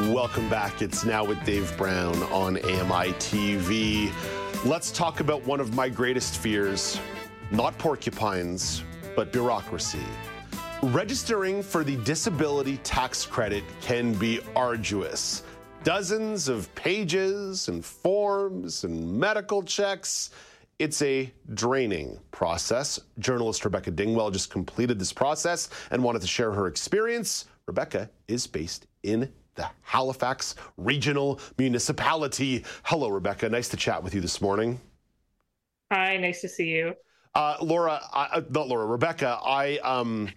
Welcome back. It's now with Dave Brown on AMI TV. Let's talk about one of my greatest fears not porcupines, but bureaucracy. Registering for the disability tax credit can be arduous. Dozens of pages and forms and medical checks. It's a draining process. Journalist Rebecca Dingwell just completed this process and wanted to share her experience. Rebecca is based in the Halifax Regional Municipality. Hello, Rebecca. Nice to chat with you this morning. Hi, nice to see you. Uh, Laura, uh, not Laura, Rebecca, I. Um,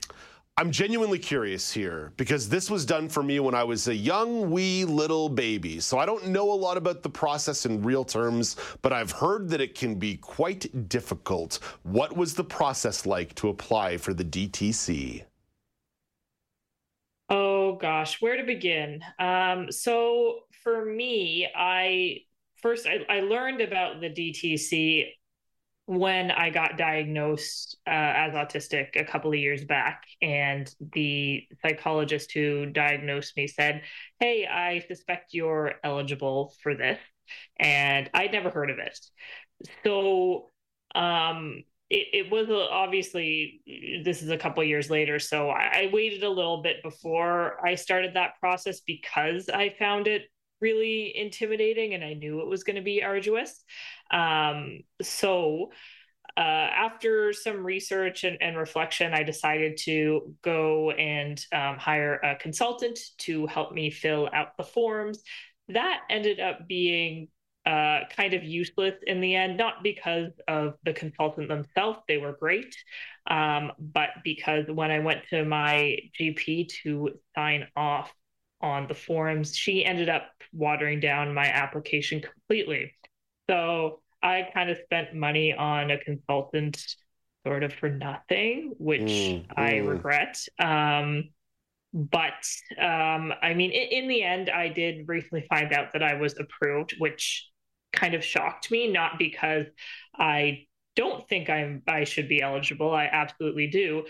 I'm genuinely curious here because this was done for me when I was a young, wee little baby. So I don't know a lot about the process in real terms, but I've heard that it can be quite difficult. What was the process like to apply for the DTC? Gosh, where to begin? Um, so for me, I first I, I, learned about the DTC when I got diagnosed uh, as autistic a couple of years back, and the psychologist who diagnosed me said, "Hey, I suspect you're eligible for this," and I'd never heard of it. So um, it, it was obviously this is a couple years later so I, I, waited a little bit before i started that process because i found it really intimidating and i knew it was going to be arduous. Um, so uh, after some research and, and, reflection i decided to go and um, hire a consultant to help me fill out the forms. That ended up being uh, kind of useless in the end, not because of the consultant themselves, they were great, um, but because when I went to my GP to sign off on the forms, she ended up watering down my application completely. So I kind of spent money on a consultant sort of for nothing, which mm, I mm. regret. Um, but um, I mean, in, in, the end, I did recently find out that I was approved, which kind of shocked me, not because I don't think I'm I should be eligible. I absolutely do.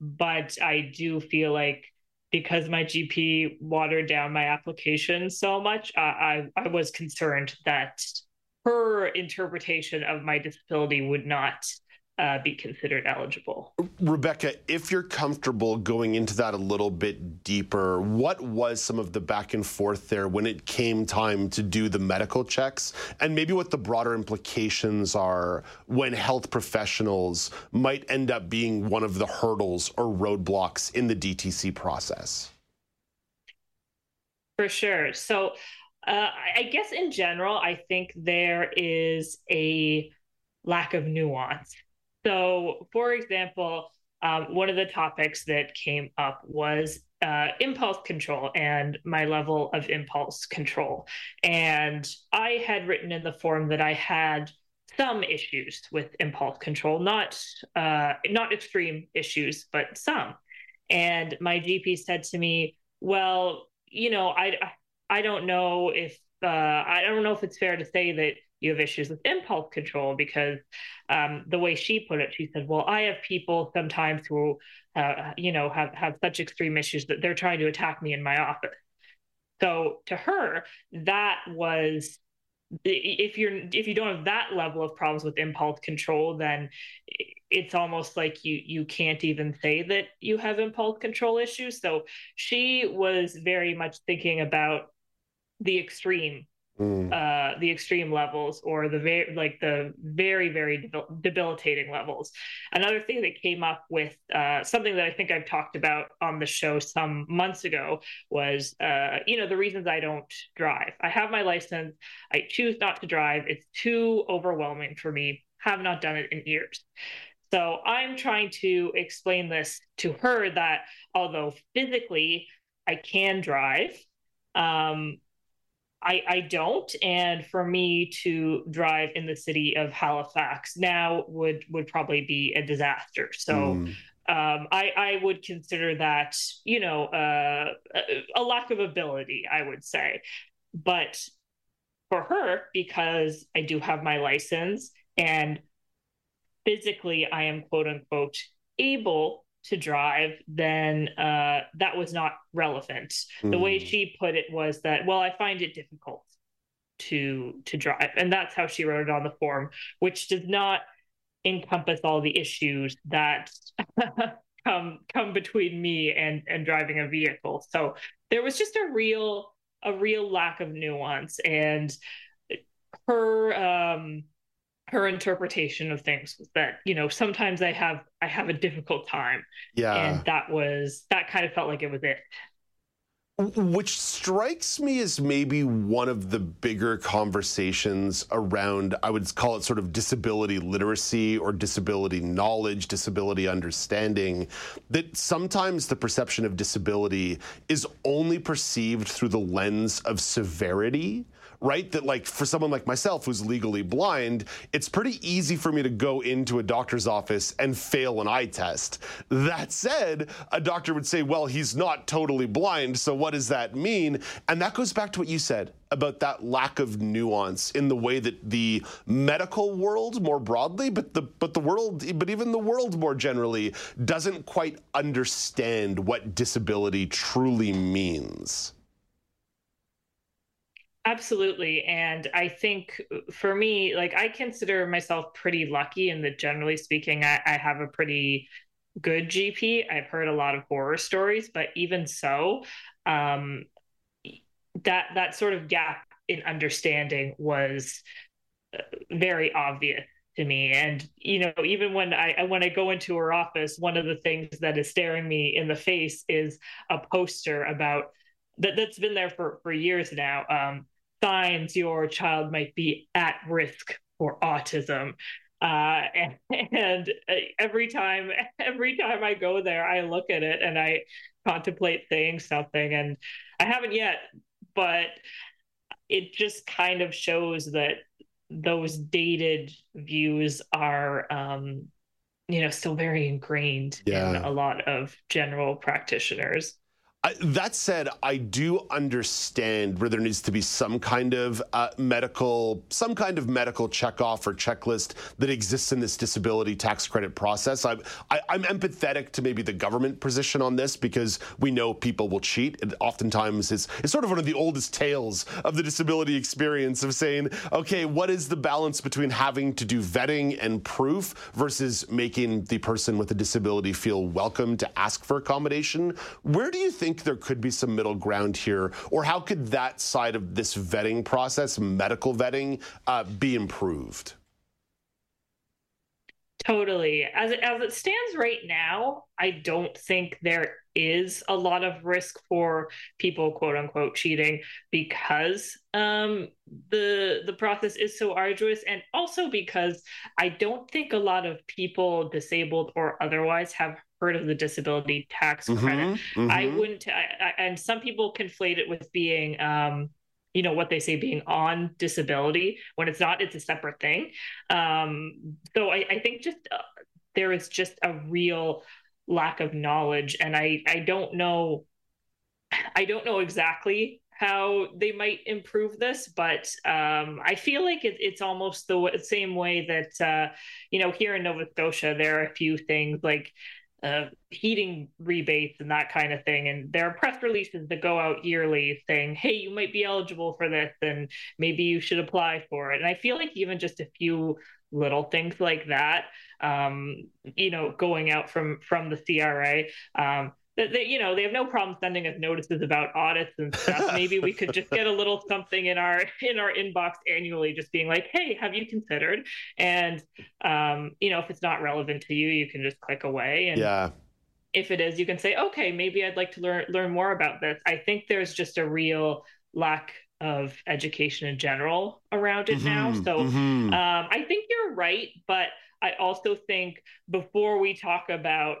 But I do feel like because my GP watered down my application so much, I, I, I was concerned that her interpretation of my disability would not uh, be considered eligible. Rebecca, if you're comfortable going into that a little bit deeper, what was some of the back and forth there when it came time to do the medical checks, and maybe what the broader implications are when health professionals might end up being one of the hurdles or roadblocks in the DTC process? For sure. So, uh, I guess in general, I think there is a lack of nuance so, for example, um, one of the topics that came up was uh, impulse control and my level of impulse control. And I had written in the form that I had some issues with impulse control, not uh, not extreme issues, but some. And my GP said to me, "Well, you know, I I don't know if uh, I don't know if it's fair to say that you have issues with impulse control because um, the way she put it, she said, "Well, I have people sometimes who, uh, you know, have have such extreme issues that they're trying to attack me in my office." So to her, that was if you're if you don't have that level of problems with impulse control, then it's almost like you you can't even say that you have impulse control issues. So she was very much thinking about the extreme mm. uh, the extreme levels or the very like the very very debilitating levels. Another thing that came up with uh, something that I think I've talked about on the show some months ago was uh, you know the reasons I don't drive. I have my license. I choose not to drive. It's too overwhelming for me. Have not done it in years. So I'm trying to explain this to her that although physically I can drive, um, I, I don't, and for me to drive in the city of Halifax now would would probably be a disaster. So mm. um, I I would consider that you know uh, a lack of ability. I would say, but for her because I do have my license and physically I am quote unquote able to drive, then uh, that was not relevant. Mm. The way hmm. she put it was that, well, I find it difficult to to drive, and that's how she wrote it on the form, which does not encompass all the issues that come come between me and and driving a vehicle. So there was just a real a real lack of nuance, and her um her interpretation of things was that you know sometimes i have i have a difficult time. Yeah. and that was that kind of felt like it was it. Which strikes me as maybe one of the bigger conversations around i would call it sort of disability literacy or disability knowledge disability understanding that sometimes the perception of disability is only perceived through the lens of severity right? That like for someone like myself who's legally blind, it's pretty easy for me to go into a doctor's office and fail an eye test. That said, a doctor would say, well, he's not totally blind, so what does that mean? And that goes back to what you said about that lack of nuance in the way that the medical world more broadly, but the but the world, but even the world more generally, doesn't quite understand what disability truly means. Absolutely. And I think for me, like I consider myself pretty lucky in that generally speaking, I, I, have a pretty good GP. I've heard a lot of horror stories, but even so, um, that that sort of gap in understanding was uh, very obvious to me and you know even when i when i go into her office one of the things that is staring me in the face is a poster about that that's been there for for years now um, signs your child might be at risk for autism. Uh, and, and every time, every time I go there, I look at it and I contemplate saying something, and I haven't yet, but it just kind of shows that those dated views are um, you know still very ingrained yeah. in a lot of general practitioners That said, I do understand where there needs to be some kind of uh, medical, some kind of medical checkoff or checklist that exists in this disability tax credit process. I'm, i am empathetic to maybe the government position on this because we know people will cheat. And oftentimes, it's, it's sort of one of the oldest tales of the disability experience of saying, okay, what is the balance between having to do vetting and proof versus making the person with a disability feel welcome to ask for accommodation? Where do you think? Think there could be some middle ground here? Or how could that side of this vetting process, medical vetting, uh, be improved? Totally. As it, as it stands right now, I don't think there is a lot of risk for people quote unquote cheating because um, the the process is so arduous and also because I don't think a lot of people disabled or otherwise have heard of the disability tax mm-hmm, credit. Mm-hmm. I wouldn't, I, I, and some people conflate it with being, um, you know, what they say being on disability when it's not, it's a separate thing. Um, so I, I think just uh, there is just a real lack of knowledge, and I, I don't know, I don't know exactly how they might improve this, but um, I feel like it, it's almost the same way that uh, you know here in Nova Scotia there are a few things like uh, heating rebates and that kind of thing. And there are press releases that go out yearly saying, hey, you might be eligible for this and maybe you should apply for it. And I feel like even just a few little things like that, um, you know, going out from from the CRA, um, they, you know, they have no problem sending us notices about audits and stuff. Maybe we could just get a little something in our in our inbox annually, just being like, "Hey, have you considered?" And um, you know, if it's not relevant to you, you can just click away. And yeah. If it is, you can say, "Okay, maybe I'd like to learn learn more about this." I think there's just a real lack of education in general around it mm-hmm, now. So mm-hmm. um, I think you're right, but I also think before we talk about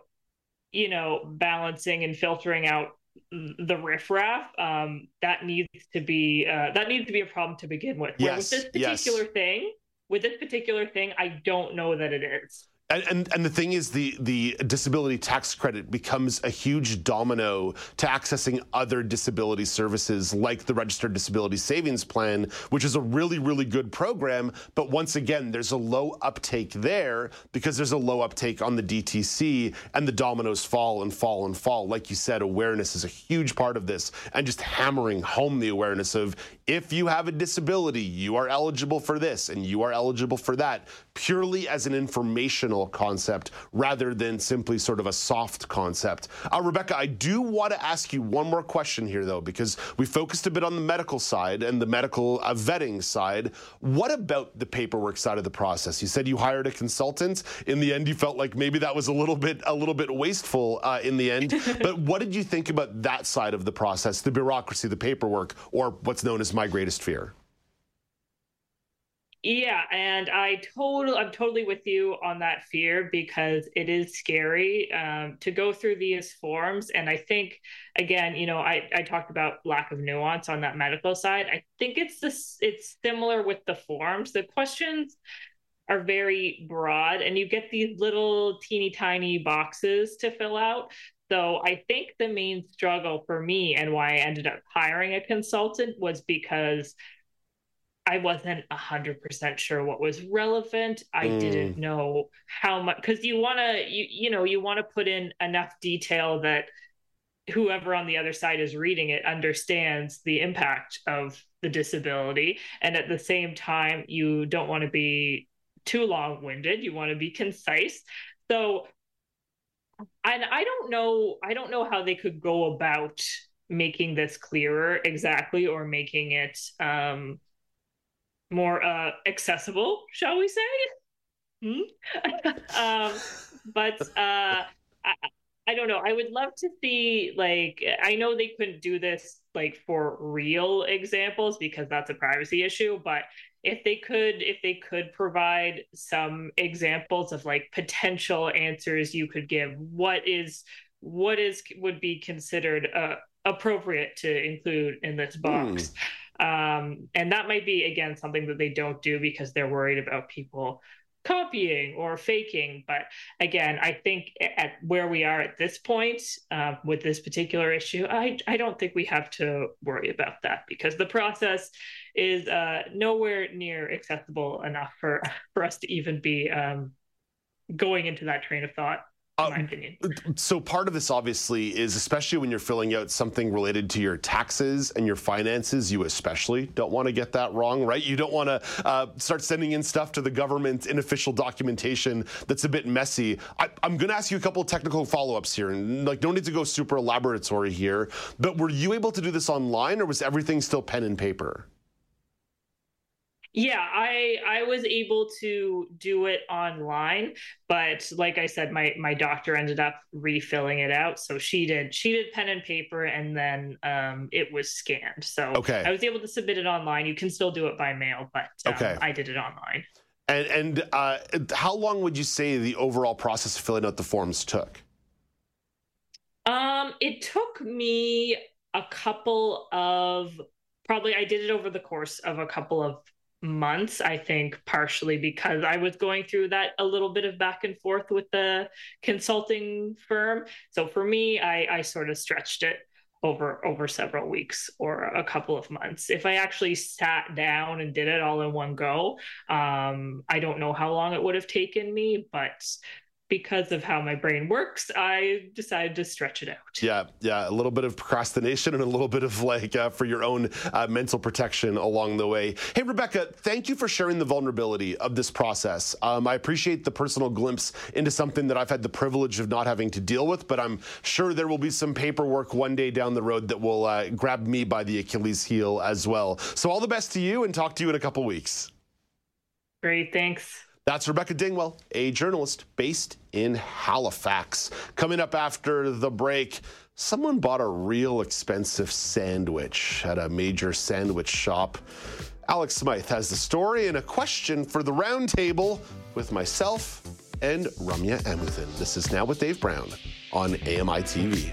you know, balancing and filtering out the riffraff, um, that needs to be uh, that needs to be a problem to begin with. Yes, with this particular yes. thing, with this particular thing, I don't know that it is. And, and, and the thing is, the the disability tax credit becomes a huge domino to accessing other disability services like the Registered Disability Savings Plan, which is a really really good program. But once again, there's a low uptake there because there's a low uptake on the DTC, and the dominoes fall and fall and fall. Like you said, awareness is a huge part of this, and just hammering home the awareness of if you have a disability, you are eligible for this and you are eligible for that, purely as an informational concept rather than simply sort of a soft concept. Uh, Rebecca, I do want to ask you one more question here, though, because we focused a bit on the medical side and the medical uh, vetting side. What about the paperwork side of the process? You said you hired a consultant. In the end, you felt like maybe that was a little bit a little bit wasteful uh, in the end. but what did you think about that side of the process, the bureaucracy, the paperwork, or what's known as my greatest fear? Yeah, and I totally, I'm totally with you on that fear because it is scary um, to go through these forms. And I think, again, you know, I, I talked about lack of nuance on that medical side. I think it's this, it's similar with the forms. The questions are very broad, and you get these little teeny tiny boxes to fill out. So I think the main struggle for me and why I ended up hiring a consultant was because I wasn't a hundred percent sure what was relevant. I mm. didn't know how much because you want to you you know you want to put in enough detail that whoever on the other side is reading it understands the impact of the disability and at the same time you don't want to be too long-winded you want to be concise so and i don't know i don't know how they could go about making this clearer exactly or making it um more uh, accessible, shall we say? Hmm? um, but uh, I, I don't know. I would love to see like I know they couldn't do this like for real examples because that's a privacy issue, but if they could if they could provide some examples of like potential answers you could give what is what is would be considered uh, appropriate to include in this box. Mm. Um, and that might be, again, something that they don't do because they're worried about people copying or faking. But again, I think at where we are at this point uh, with this particular issue, I, I don't think we have to worry about that because the process is uh, nowhere near accessible enough for, for us to even be um, going into that train of thought opinion. So part of this obviously is especially when you're filling out something related to your taxes and your finances, you especially don't want to get that wrong, right? You don't want to uh, start sending in stuff to the government in official documentation that's a bit messy. I, am going to ask you a couple of technical follow-ups here, and like no need to go super elaboratory here, but were you able to do this online, or was everything still pen and paper? Yeah, I I was able to do it online, but like I said, my my doctor ended up refilling it out. So she did she did pen and paper, and then um, it was scanned. So okay. I was able to submit it online. You can still do it by mail, but um, okay. I did it online. And and uh, how long would you say the overall process of filling out the forms took? Um, it took me a couple of probably I did it over the course of a couple of months i think partially because i was going through that a little bit of back and forth with the consulting firm. So for me i i sort of stretched it over over several weeks or a couple of months. If i actually sat down and did it all in one go um i don't know how long it would have taken me but because of how my brain works, I decided to stretch it out. Yeah, yeah, a little bit of procrastination and a little bit of like uh, for your own uh, mental protection along the way. Hey, Rebecca, thank you for sharing the vulnerability of this process. Um, I appreciate the personal glimpse into something that I've had the privilege of not having to deal with, but I'm sure there will be some paperwork one day down the road that will uh, grab me by the Achilles heel as well. So all the best to you and talk to you in a couple weeks. Great, thanks. That's Rebecca Dingwell, a journalist based in Halifax. Coming up after the break, someone bought a real expensive sandwich at a major sandwich shop. Alex Smythe has the story and a question for the roundtable with myself and Ramya Amuthan. This is Now with Dave Brown on AMI TV.